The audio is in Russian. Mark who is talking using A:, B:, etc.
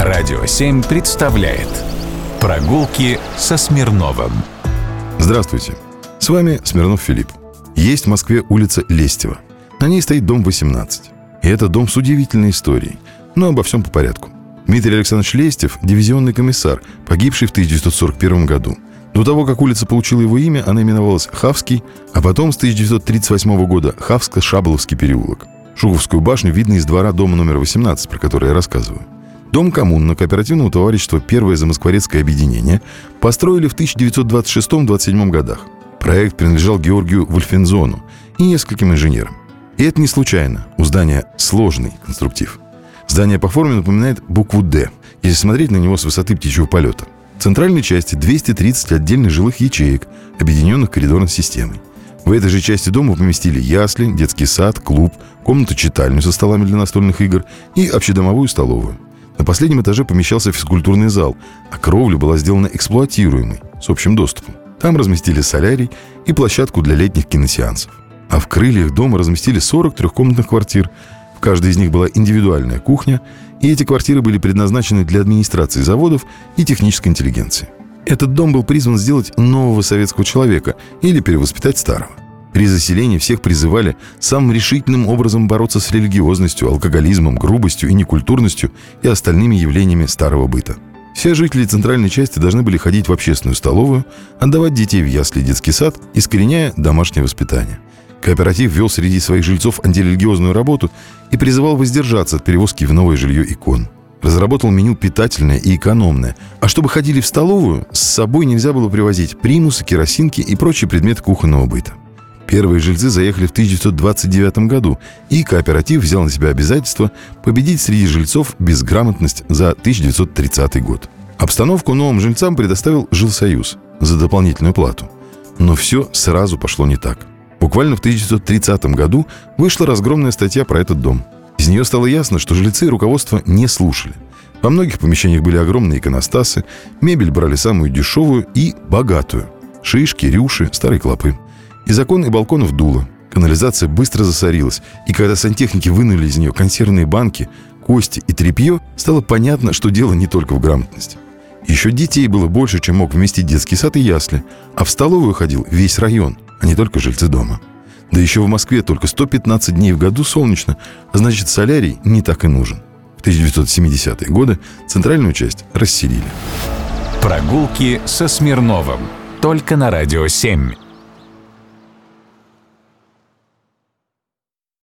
A: Радио 7 представляет Прогулки со Смирновым
B: Здравствуйте, с вами Смирнов Филипп. Есть в Москве улица Лестева. На ней стоит дом 18. И это дом с удивительной историей. Но обо всем по порядку. Дмитрий Александрович Лестев – дивизионный комиссар, погибший в 1941 году. До того, как улица получила его имя, она именовалась Хавский, а потом с 1938 года Хавско-Шабловский переулок. Шуховскую башню видно из двора дома номер 18, про который я рассказываю. Дом коммунно-кооперативного товарищества «Первое замоскворецкое объединение» построили в 1926-27 годах. Проект принадлежал Георгию Вольфензону и нескольким инженерам. И это не случайно. У здания сложный конструктив. Здание по форме напоминает букву «Д», если смотреть на него с высоты птичьего полета. В центральной части 230 отдельных жилых ячеек, объединенных коридорной системой. В этой же части дома поместили ясли, детский сад, клуб, комнату-читальню со столами для настольных игр и общедомовую столовую. На последнем этаже помещался физкультурный зал, а кровля была сделана эксплуатируемой, с общим доступом. Там разместили солярий и площадку для летних киносеансов. А в крыльях дома разместили 40 трехкомнатных квартир. В каждой из них была индивидуальная кухня, и эти квартиры были предназначены для администрации заводов и технической интеллигенции. Этот дом был призван сделать нового советского человека или перевоспитать старого. При заселении всех призывали самым решительным образом бороться с религиозностью, алкоголизмом, грубостью и некультурностью и остальными явлениями старого быта. Все жители центральной части должны были ходить в общественную столовую, отдавать детей в ясли и детский сад, искореняя домашнее воспитание. Кооператив вел среди своих жильцов антирелигиозную работу и призывал воздержаться от перевозки в новое жилье икон. Разработал меню питательное и экономное. А чтобы ходили в столовую, с собой нельзя было привозить примусы, керосинки и прочие предметы кухонного быта. Первые жильцы заехали в 1929 году, и кооператив взял на себя обязательство победить среди жильцов безграмотность за 1930 год. Обстановку новым жильцам предоставил Жилсоюз за дополнительную плату. Но все сразу пошло не так. Буквально в 1930 году вышла разгромная статья про этот дом. Из нее стало ясно, что жильцы руководство не слушали. Во многих помещениях были огромные иконостасы, мебель брали самую дешевую и богатую. Шишки, рюши, старые клопы. Из окон и балконов дуло. Канализация быстро засорилась, и когда сантехники вынули из нее консервные банки, кости и тряпье, стало понятно, что дело не только в грамотности. Еще детей было больше, чем мог вместить детский сад и ясли, а в столовую ходил весь район, а не только жильцы дома. Да еще в Москве только 115 дней в году солнечно, а значит солярий не так и нужен. В 1970-е годы центральную часть расселили.
A: Прогулки со Смирновым. Только на Радио 7.